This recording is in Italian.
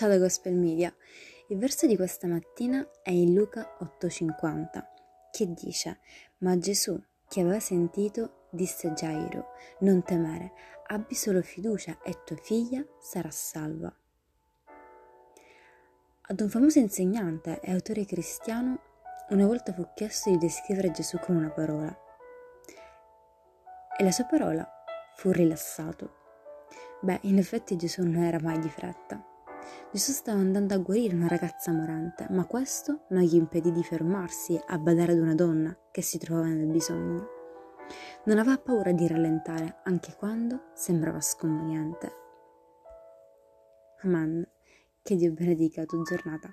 Ciao da Gospel Media. Il verso di questa mattina è in Luca 8:50, che dice: Ma Gesù, che aveva sentito, disse a Gairo: Non temere, abbi solo fiducia e tua figlia sarà salva. Ad un famoso insegnante e autore cristiano una volta fu chiesto di descrivere Gesù con una parola. E la sua parola fu rilassato. Beh, in effetti Gesù non era mai di fretta. Gesù stava andando a guarire una ragazza morente, ma questo non gli impedì di fermarsi a badare ad una donna che si trovava nel bisogno. Non aveva paura di rallentare anche quando sembrava sconveniente. Amen. Che Dio benedica la tua giornata.